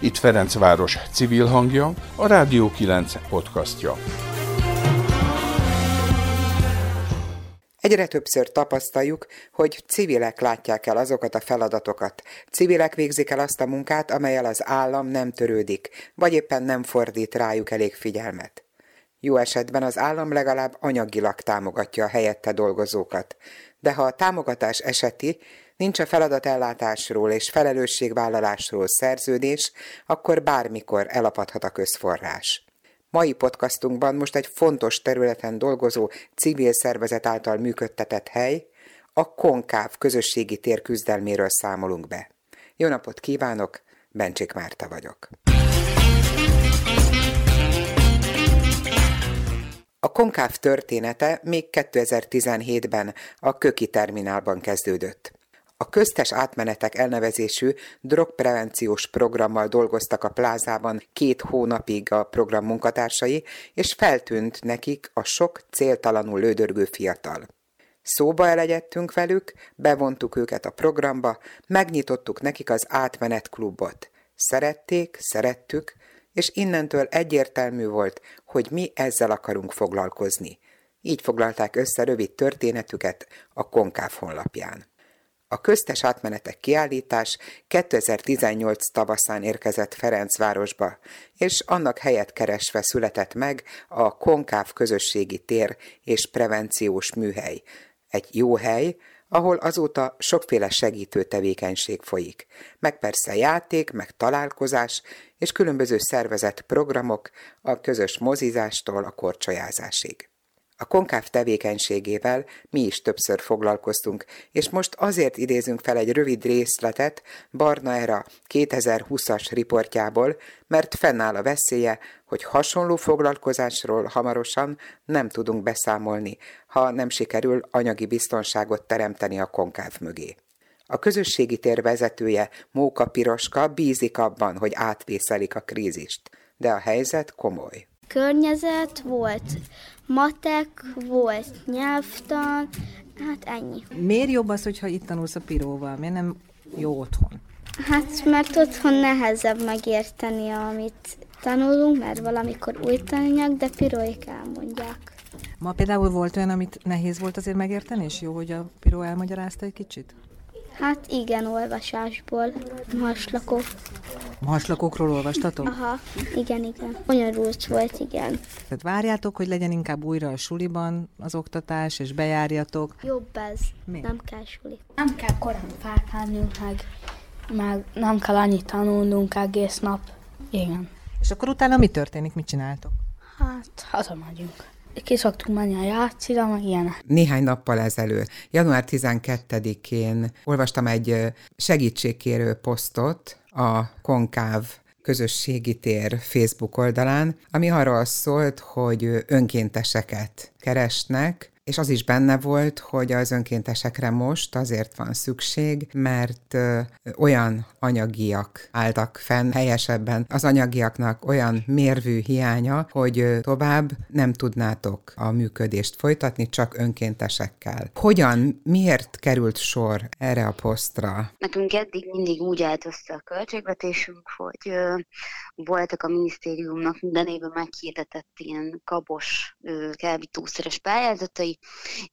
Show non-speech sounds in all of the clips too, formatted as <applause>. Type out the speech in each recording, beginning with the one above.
Itt Ferencváros civil hangja, a Rádió 9 podcastja. Egyre többször tapasztaljuk, hogy civilek látják el azokat a feladatokat. Civilek végzik el azt a munkát, amelyel az állam nem törődik, vagy éppen nem fordít rájuk elég figyelmet. Jó esetben az állam legalább anyagilag támogatja a helyette dolgozókat, de ha a támogatás eseti, nincs a feladatellátásról és felelősségvállalásról szerződés, akkor bármikor elapadhat a közforrás. Mai podcastunkban most egy fontos területen dolgozó civil szervezet által működtetett hely, a Konkáv közösségi tér küzdelméről számolunk be. Jó napot kívánok, Bencsik Márta vagyok. A Konkáv története még 2017-ben a Köki terminálban kezdődött. A köztes átmenetek elnevezésű drogprevenciós programmal dolgoztak a plázában két hónapig a program munkatársai, és feltűnt nekik a sok céltalanul lődörgő fiatal. Szóba elegyedtünk velük, bevontuk őket a programba, megnyitottuk nekik az átmenetklubot. Szerették, szerettük, és innentől egyértelmű volt, hogy mi ezzel akarunk foglalkozni. Így foglalták össze rövid történetüket a Konkáv honlapján. A köztes átmenetek kiállítás 2018 tavaszán érkezett Ferencvárosba, és annak helyet keresve született meg a Konkáv közösségi tér és prevenciós műhely. Egy jó hely, ahol azóta sokféle segítő tevékenység folyik, meg persze játék, meg találkozás, és különböző szervezett programok a közös mozizástól a korcsolyázásig. A konkáv tevékenységével mi is többször foglalkoztunk, és most azért idézünk fel egy rövid részletet Barna Era 2020-as riportjából, mert fennáll a veszélye, hogy hasonló foglalkozásról hamarosan nem tudunk beszámolni, ha nem sikerül anyagi biztonságot teremteni a konkáv mögé. A közösségi tér vezetője, Móka Piroska bízik abban, hogy átvészelik a krízist, de a helyzet komoly. Környezet volt, matek volt, nyelvtan, hát ennyi. Miért jobb az, hogyha itt tanulsz a piróval? Miért nem jó otthon? Hát mert otthon nehezebb megérteni, amit tanulunk, mert valamikor új tanulják, de piróik elmondják. Ma például volt olyan, amit nehéz volt azért megérteni, és jó, hogy a piró elmagyarázta egy kicsit? Hát igen, olvasásból, maslakok. Maslakokról olvastatok? Aha, igen, igen. Bonyolult volt, igen. Tehát várjátok, hogy legyen inkább újra a suliban az oktatás, és bejárjatok. Jobb ez. Mi? Nem kell suli. Nem kell korán felkelni, meg, meg nem kell annyit tanulnunk egész nap. Igen. És akkor utána mi történik, mit csináltok? Hát, hazamegyünk. Ki szoktunk menni a játszira, meg ilyenek. Néhány nappal ezelőtt, január 12-én olvastam egy segítségkérő posztot a Konkáv közösségi tér Facebook oldalán, ami arról szólt, hogy önkénteseket keresnek, és az is benne volt, hogy az önkéntesekre most azért van szükség, mert olyan anyagiak álltak fenn, helyesebben az anyagiaknak olyan mérvű hiánya, hogy tovább nem tudnátok a működést folytatni, csak önkéntesekkel. Hogyan, miért került sor erre a posztra? Nekünk eddig mindig úgy állt össze a költségvetésünk, hogy voltak a minisztériumnak minden évben meghirdetett ilyen kabos kábítószeres pályázatai,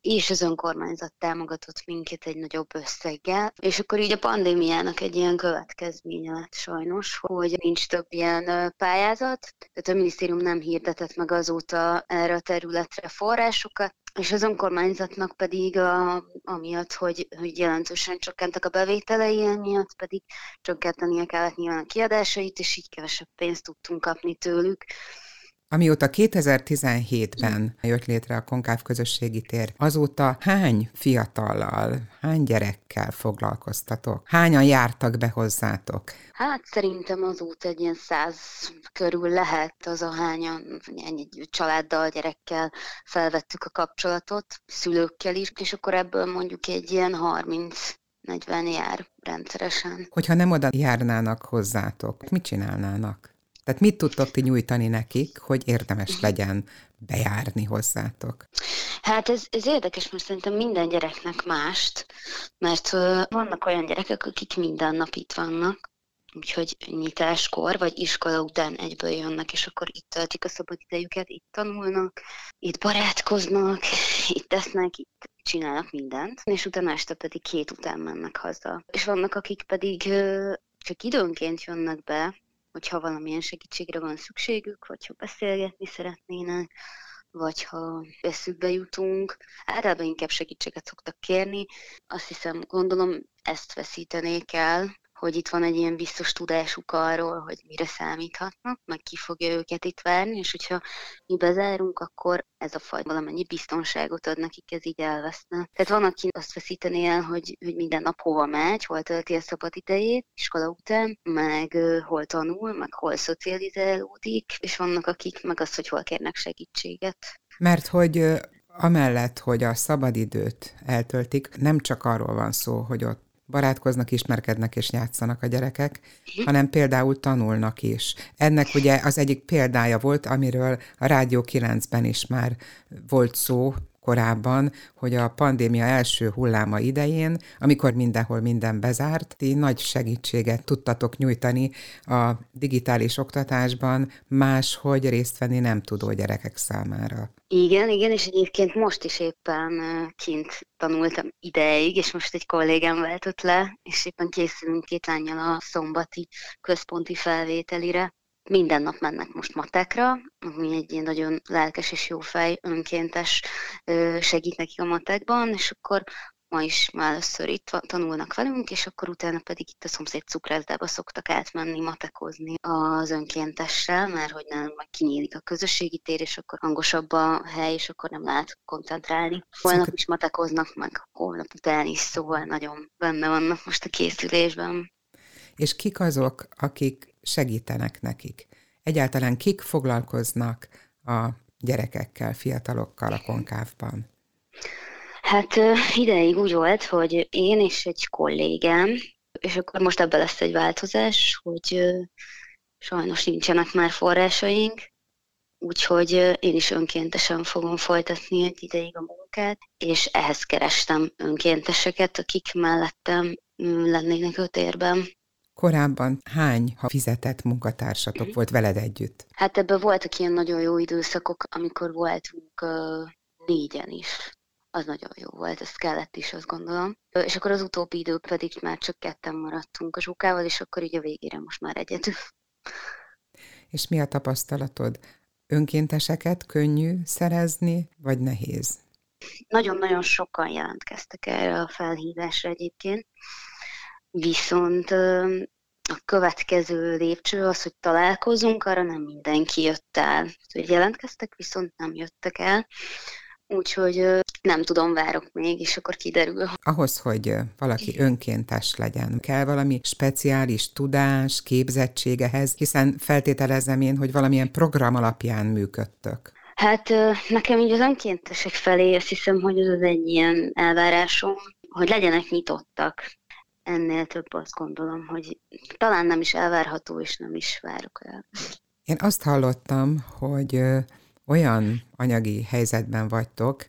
és az önkormányzat támogatott minket egy nagyobb összeggel, és akkor így a pandémiának egy ilyen következménye lett sajnos, hogy nincs több ilyen pályázat, tehát a minisztérium nem hirdetett meg azóta erre a területre forrásokat, és az önkormányzatnak pedig a, amiatt, hogy, hogy jelentősen csökkentek a bevételei, emiatt pedig csökkentenie kellett nyilván a kiadásait, és így kevesebb pénzt tudtunk kapni tőlük. Amióta 2017-ben jött létre a Konkáv közösségi tér, azóta hány fiatallal, hány gyerekkel foglalkoztatok? Hányan jártak be hozzátok? Hát szerintem azóta egy ilyen száz körül lehet az a hányan, ennyi családdal, gyerekkel felvettük a kapcsolatot, szülőkkel is, és akkor ebből mondjuk egy ilyen 30 40 jár rendszeresen. Hogyha nem oda járnának hozzátok, mit csinálnának? Tehát mit tudtok ti nyújtani nekik, hogy érdemes legyen bejárni hozzátok? Hát ez, ez érdekes, mert szerintem minden gyereknek mást, mert vannak olyan gyerekek, akik minden nap itt vannak, úgyhogy nyitáskor vagy iskola után egyből jönnek, és akkor itt töltik a szabadidejüket, itt tanulnak, itt barátkoznak, <laughs> itt tesznek, itt csinálnak mindent, és utána este pedig két után mennek haza. És vannak, akik pedig csak időnként jönnek be, hogyha valamilyen segítségre van szükségük, vagy ha beszélgetni szeretnének, vagy ha eszükbe jutunk. Általában inkább segítséget szoktak kérni. Azt hiszem, gondolom ezt veszítenék el, hogy itt van egy ilyen biztos tudásuk arról, hogy mire számíthatnak, meg ki fogja őket itt várni, és hogyha mi bezárunk, akkor ez a faj valamennyi biztonságot ad nekik, ez így elveszne. Tehát van, aki azt veszíteni el, hogy, hogy minden nap hova megy, hol tölti a szabad idejét, iskola után, meg hol tanul, meg hol szocializálódik, és vannak akik meg azt, hogy hol kérnek segítséget. Mert hogy amellett, hogy a szabadidőt eltöltik, nem csak arról van szó, hogy ott barátkoznak, ismerkednek és játszanak a gyerekek, hanem például tanulnak is. Ennek ugye az egyik példája volt, amiről a Rádió 9-ben is már volt szó, korábban, hogy a pandémia első hulláma idején, amikor mindenhol minden bezárt, ti nagy segítséget tudtatok nyújtani a digitális oktatásban, máshogy részt venni nem tudó gyerekek számára. Igen, igen, és egyébként most is éppen kint tanultam ideig, és most egy kollégám váltott le, és éppen készülünk két lányjal a szombati központi felvételire, minden nap mennek most matekra, ami egy ilyen nagyon lelkes és jó fej, önkéntes segít nekik a matekban, és akkor ma is már először itt tanulnak velünk, és akkor utána pedig itt a szomszéd cukrászdába szoktak átmenni matekozni az önkéntessel, mert hogy nem majd kinyílik a közösségi tér, és akkor hangosabb a hely, és akkor nem lehet koncentrálni. Holnap is matekoznak, meg holnap után is, szóval nagyon benne vannak most a készülésben. És kik azok, akik segítenek nekik. Egyáltalán kik foglalkoznak a gyerekekkel, fiatalokkal a konkávban? Hát ideig úgy volt, hogy én és egy kollégám, és akkor most ebben lesz egy változás, hogy sajnos nincsenek már forrásaink, úgyhogy én is önkéntesen fogom folytatni egy ideig a munkát, és ehhez kerestem önkénteseket, akik mellettem lennének a térben. Korábban hány ha fizetett munkatársatok mm. volt veled együtt? Hát ebben voltak ilyen nagyon jó időszakok, amikor voltunk uh, négyen is. Az nagyon jó volt, ez kellett is, azt gondolom. És akkor az utóbbi idők pedig már csak ketten maradtunk a zsukával, és akkor így a végére most már egyedül. És mi a tapasztalatod? Önkénteseket könnyű szerezni, vagy nehéz? Nagyon-nagyon sokan jelentkeztek erre a felhívásra egyébként. Viszont a következő lépcső az, hogy találkozunk, arra nem mindenki jött el. Hogy jelentkeztek, viszont nem jöttek el. Úgyhogy nem tudom, várok még, és akkor kiderül. Ahhoz, hogy valaki önkéntes legyen, kell valami speciális tudás, képzettségehez, hiszen feltételezem én, hogy valamilyen program alapján működtök. Hát nekem így az önkéntesek felé azt hiszem, hogy ez az egy ilyen elvárásom, hogy legyenek nyitottak ennél több azt gondolom, hogy talán nem is elvárható, és nem is várok el. Én azt hallottam, hogy olyan anyagi helyzetben vagytok,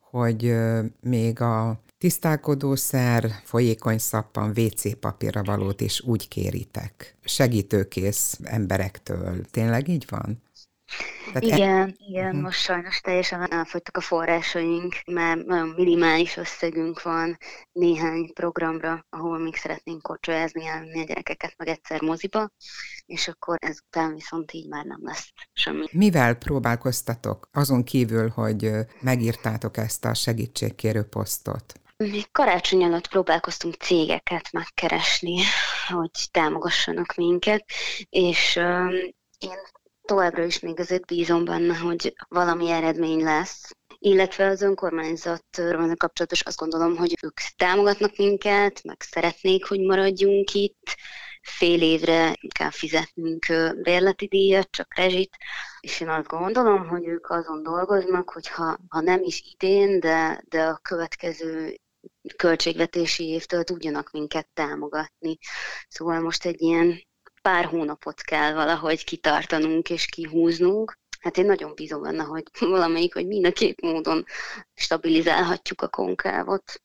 hogy még a tisztálkodószer, folyékony szappan, WC papírra valót is úgy kéritek. Segítőkész emberektől. Tényleg így van? Tehát igen, e... igen, uh-huh. most sajnos teljesen elfogytak a forrásaink, mert nagyon minimális összegünk van néhány programra, ahol még szeretnénk kocsolyázni, elmenni a gyerekeket meg egyszer moziba, és akkor ezután viszont így már nem lesz semmi. Mivel próbálkoztatok, azon kívül, hogy megírtátok ezt a segítségkérő posztot? Mi karácsony alatt próbálkoztunk cégeket megkeresni, hogy támogassanak minket, és én továbbra is még azért bízom benne, hogy valami eredmény lesz, illetve az önkormányzatról kapcsolatos azt gondolom, hogy ők támogatnak minket, meg szeretnék, hogy maradjunk itt, fél évre kell fizetnünk bérleti díjat, csak rezsit, és én azt gondolom, hogy ők azon dolgoznak, hogy ha, ha nem is idén, de, de a következő költségvetési évtől tudjanak minket támogatni. Szóval most egy ilyen pár hónapot kell valahogy kitartanunk és kihúznunk. Hát én nagyon bízom benne, hogy <laughs> valamelyik, hogy mind a két módon stabilizálhatjuk a konkávot.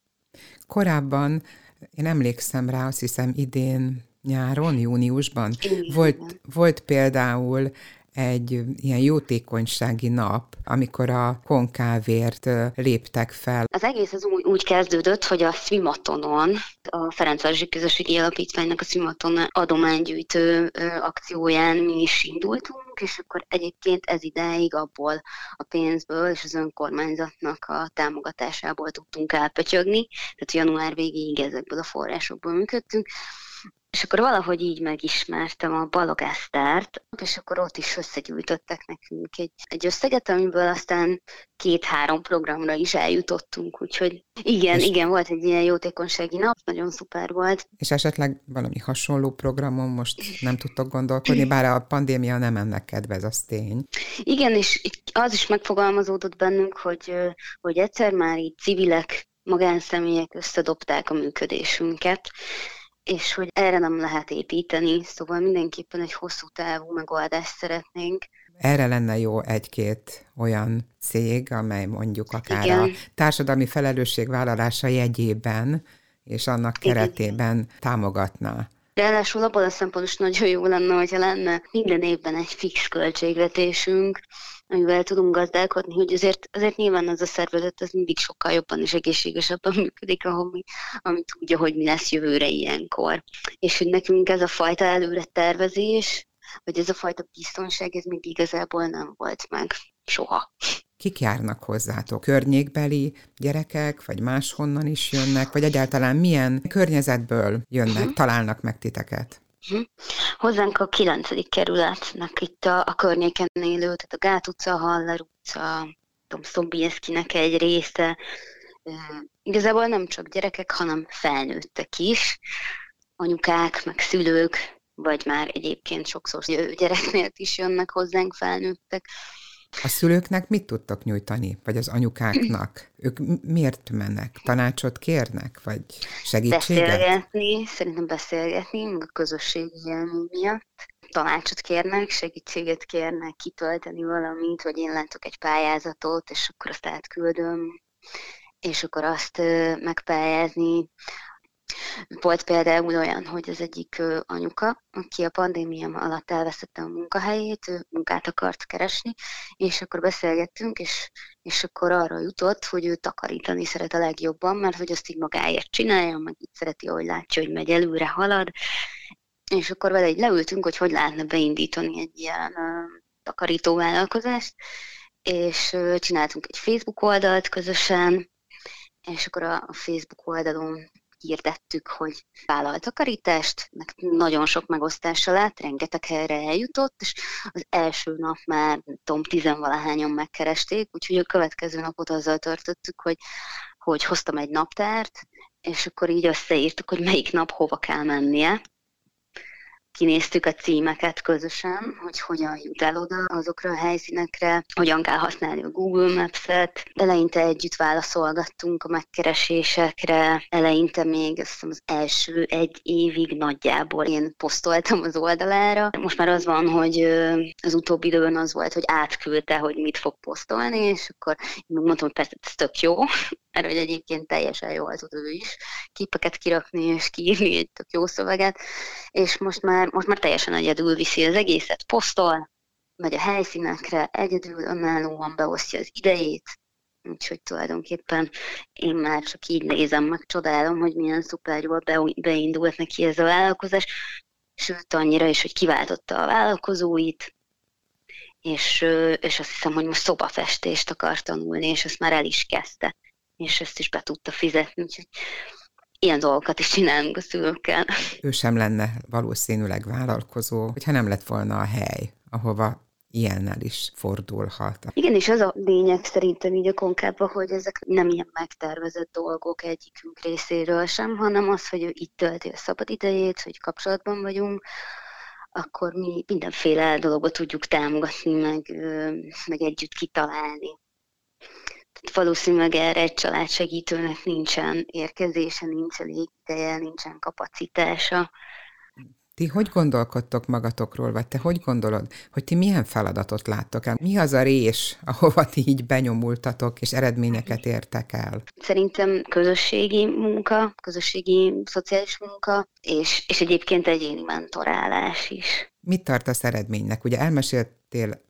Korábban, én emlékszem rá, azt hiszem idén Nyáron, júniusban? Igen. Volt, volt például egy ilyen jótékonysági nap, amikor a konkávért léptek fel. Az egész az úgy, úgy kezdődött, hogy a Swimatonon, a Ferencvárosi Közösségi Alapítványnak a Swimaton adománygyűjtő akcióján mi is indultunk, és akkor egyébként ez idáig abból a pénzből és az önkormányzatnak a támogatásából tudtunk elpötyögni, tehát január végéig ezekből a forrásokból működtünk, és akkor valahogy így megismertem a Balog Esztert, és akkor ott is összegyűjtöttek nekünk egy, egy összeget, amiből aztán két-három programra is eljutottunk, úgyhogy igen, és igen, volt egy ilyen jótékonysági nap, nagyon szuper volt. És esetleg valami hasonló programon most nem tudtok gondolkodni, bár a pandémia nem ennek kedvez, az tény. Igen, és az is megfogalmazódott bennünk, hogy, hogy egyszer már így civilek, magánszemélyek összedobták a működésünket, és hogy erre nem lehet építeni, szóval mindenképpen egy hosszú távú megoldást szeretnénk. Erre lenne jó egy-két olyan cég, amely mondjuk akár Igen. a társadalmi felelősségvállalása jegyében és annak keretében Igen. támogatná. Ráadásul abban a szempontból is nagyon jó lenne, hogyha lenne minden évben egy fix költségvetésünk, amivel tudunk gazdálkodni, hogy azért, azért nyilván az a szervezet az mindig sokkal jobban és egészségesebben működik, ami, ami tudja, hogy mi lesz jövőre ilyenkor. És hogy nekünk ez a fajta előre tervezés, vagy ez a fajta biztonság, ez még igazából nem volt meg soha. Kik járnak hozzátok? Környékbeli gyerekek, vagy máshonnan is jönnek, vagy egyáltalán milyen környezetből jönnek, uh-huh. találnak meg titeket? Uh-huh. Hozzánk a 9. kerületnek itt a, a környéken élő, tehát a Gát utca, Haller utca, Tom Szobieskinek egy része. Igazából nem csak gyerekek, hanem felnőttek is, anyukák, meg szülők, vagy már egyébként sokszor gyereknél is jönnek hozzánk felnőttek. A szülőknek mit tudtok nyújtani? Vagy az anyukáknak? Ők miért mennek? Tanácsot kérnek? Vagy segítséget? Beszélgetni, szerintem beszélgetni, meg a közösségi élmény miatt. Tanácsot kérnek, segítséget kérnek, kitölteni valamit, vagy én látok egy pályázatot, és akkor azt átküldöm, és akkor azt megpályázni. Volt például olyan, hogy az egyik anyuka, aki a pandémia alatt elveszette a munkahelyét, ő munkát akart keresni, és akkor beszélgettünk, és, és akkor arra jutott, hogy ő takarítani szeret a legjobban, mert hogy azt így magáért csinálja, meg így szereti, hogy látja, hogy megy előre, halad, és akkor vele egy leültünk, hogy hogy lehetne beindítani egy ilyen uh, takarító vállalkozást, és csináltunk egy Facebook oldalt közösen, és akkor a Facebook oldalon hirdettük, hogy vállal takarítást, nagyon sok megosztása lett, rengeteg helyre eljutott, és az első nap már, tudom, tizenvalahányan megkeresték, úgyhogy a következő napot azzal törtöttük, hogy, hogy hoztam egy naptárt, és akkor így összeírtuk, hogy melyik nap hova kell mennie, kinéztük a címeket közösen, hogy hogyan jut el oda azokra a helyszínekre, hogyan kell használni a Google Maps-et. Eleinte együtt válaszolgattunk a megkeresésekre, eleinte még azt hiszem az első egy évig nagyjából én posztoltam az oldalára. Most már az van, hogy az utóbbi időben az volt, hogy átküldte, hogy mit fog posztolni, és akkor mondtam, hogy persze ez tök jó, <laughs> mert hogy egyébként teljesen jól tud ő is képeket kirakni és kiírni egy tök jó szöveget, és most már, most már teljesen egyedül viszi az egészet, posztol, megy a helyszínekre, egyedül önállóan beosztja az idejét, úgyhogy tulajdonképpen én már csak így nézem, meg csodálom, hogy milyen szuper jól beindult neki ez a vállalkozás, sőt annyira is, hogy kiváltotta a vállalkozóit, és, és azt hiszem, hogy most szobafestést akar tanulni, és ezt már el is kezdte és ezt is be tudta fizetni, úgyhogy ilyen dolgokat is csinálunk a szülőkkel. Ő sem lenne valószínűleg vállalkozó, hogyha nem lett volna a hely, ahova ilyennel is fordulhat. Igen, és az a lényeg szerintem így a konkába, hogy ezek nem ilyen megtervezett dolgok egyikünk részéről sem, hanem az, hogy ő itt tölti a szabad idejét, hogy kapcsolatban vagyunk, akkor mi mindenféle dolgot tudjuk támogatni, meg, meg együtt kitalálni valószínűleg erre egy családsegítőnek nincsen érkezése, nincs elég ideje, nincsen kapacitása. Ti hogy gondolkodtok magatokról, vagy te hogy gondolod, hogy ti milyen feladatot láttok el? Mi az a rés, ahova ti így benyomultatok, és eredményeket értek el? Szerintem közösségi munka, közösségi szociális munka, és, és egyébként egyéni mentorálás is. Mit tartasz eredménynek? Ugye elmeséltél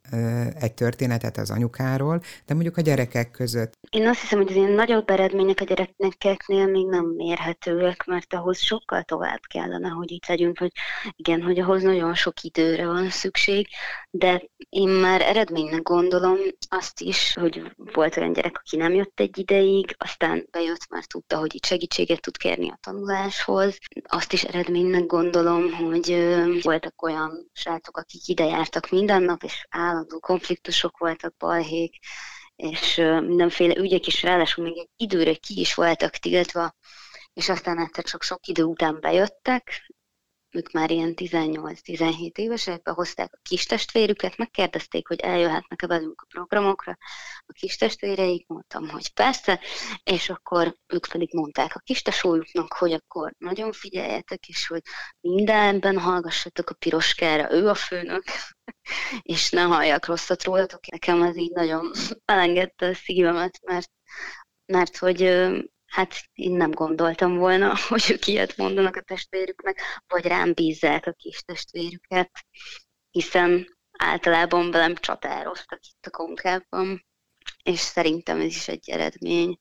egy történetet az anyukáról, de mondjuk a gyerekek között. Én azt hiszem, hogy az ilyen nagyobb eredmények a gyerekeknél még nem mérhetőek, mert ahhoz sokkal tovább kellene, hogy itt legyünk, hogy igen, hogy ahhoz nagyon sok időre van szükség, de én már eredménynek gondolom azt is, hogy volt olyan gyerek, aki nem jött egy ideig, aztán bejött, mert tudta, hogy itt segítséget tud kérni a tanuláshoz. Azt is eredménynek gondolom, hogy voltak olyan srácok, akik ide jártak minden nap, és állandó konfliktusok voltak, balhék, és mindenféle ügyek is ráadásul még egy időre ki is voltak tiltva, és aztán egyszer csak sok idő után bejöttek, ők már ilyen 18-17 évesek, behozták a kis testvérüket, megkérdezték, hogy eljöhetnek-e velünk a programokra. A kis testvéreik mondtam, hogy persze, és akkor ők pedig mondták a kis tesójuknak, hogy akkor nagyon figyeljetek, és hogy mindenben hallgassatok a piroskára, ő a főnök, és ne halljak rosszat rólatok. Nekem ez így nagyon <laughs> elengedte a szívemet, mert, mert hogy hát én nem gondoltam volna, <laughs> hogy ők ilyet mondanak a testvérüknek, vagy rám bízzák a kis testvérüket, hiszen általában velem csatároztak itt a konkában, és szerintem ez is egy eredmény.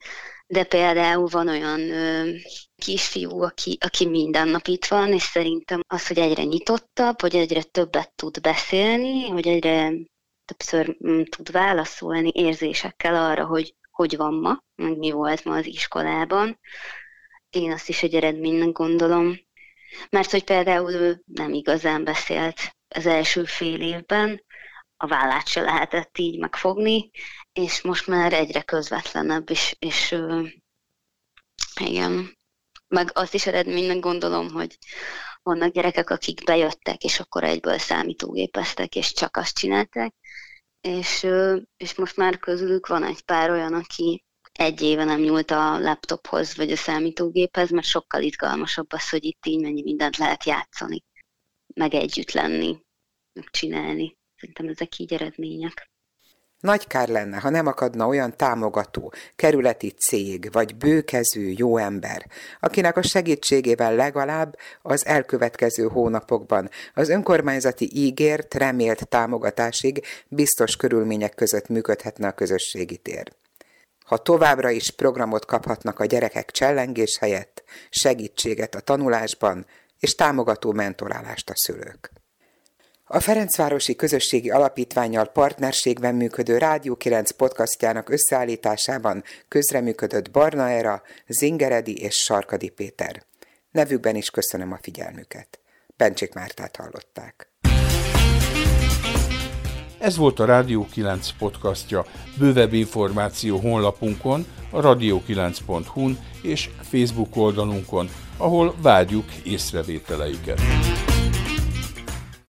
De például van olyan ö, kisfiú, aki, aki minden nap itt van, és szerintem az, hogy egyre nyitottabb, hogy egyre többet tud beszélni, hogy egyre többször mm, tud válaszolni érzésekkel arra, hogy hogy van ma, meg mi volt ma az iskolában. Én azt is egy eredménynek gondolom. Mert hogy például ő nem igazán beszélt az első fél évben, a vállát se lehetett így megfogni, és most már egyre közvetlenebb, és, és igen, meg azt is eredménynek gondolom, hogy vannak gyerekek, akik bejöttek, és akkor egyből számítógépeztek, és csak azt csinálták, és, és most már közülük van egy pár olyan, aki egy éve nem nyúlt a laptophoz vagy a számítógéphez, mert sokkal izgalmasabb az, hogy itt így mennyi mindent lehet játszani, meg együtt lenni, meg csinálni. Szerintem ezek így eredmények. Nagy kár lenne, ha nem akadna olyan támogató, kerületi cég vagy bőkezű jó ember, akinek a segítségével legalább az elkövetkező hónapokban az önkormányzati ígért, remélt támogatásig biztos körülmények között működhetne a közösségi tér. Ha továbbra is programot kaphatnak a gyerekek csellengés helyett, segítséget a tanulásban és támogató mentorálást a szülők. A Ferencvárosi Közösségi Alapítványjal partnerségben működő Rádió 9 podcastjának összeállításában közreműködött Barna Era, Zingeredi és Sarkadi Péter. Nevükben is köszönöm a figyelmüket. Bencsék Mártát hallották. Ez volt a Rádió 9 podcastja. Bővebb információ honlapunkon, a radio9.hu-n és Facebook oldalunkon, ahol várjuk észrevételeiket.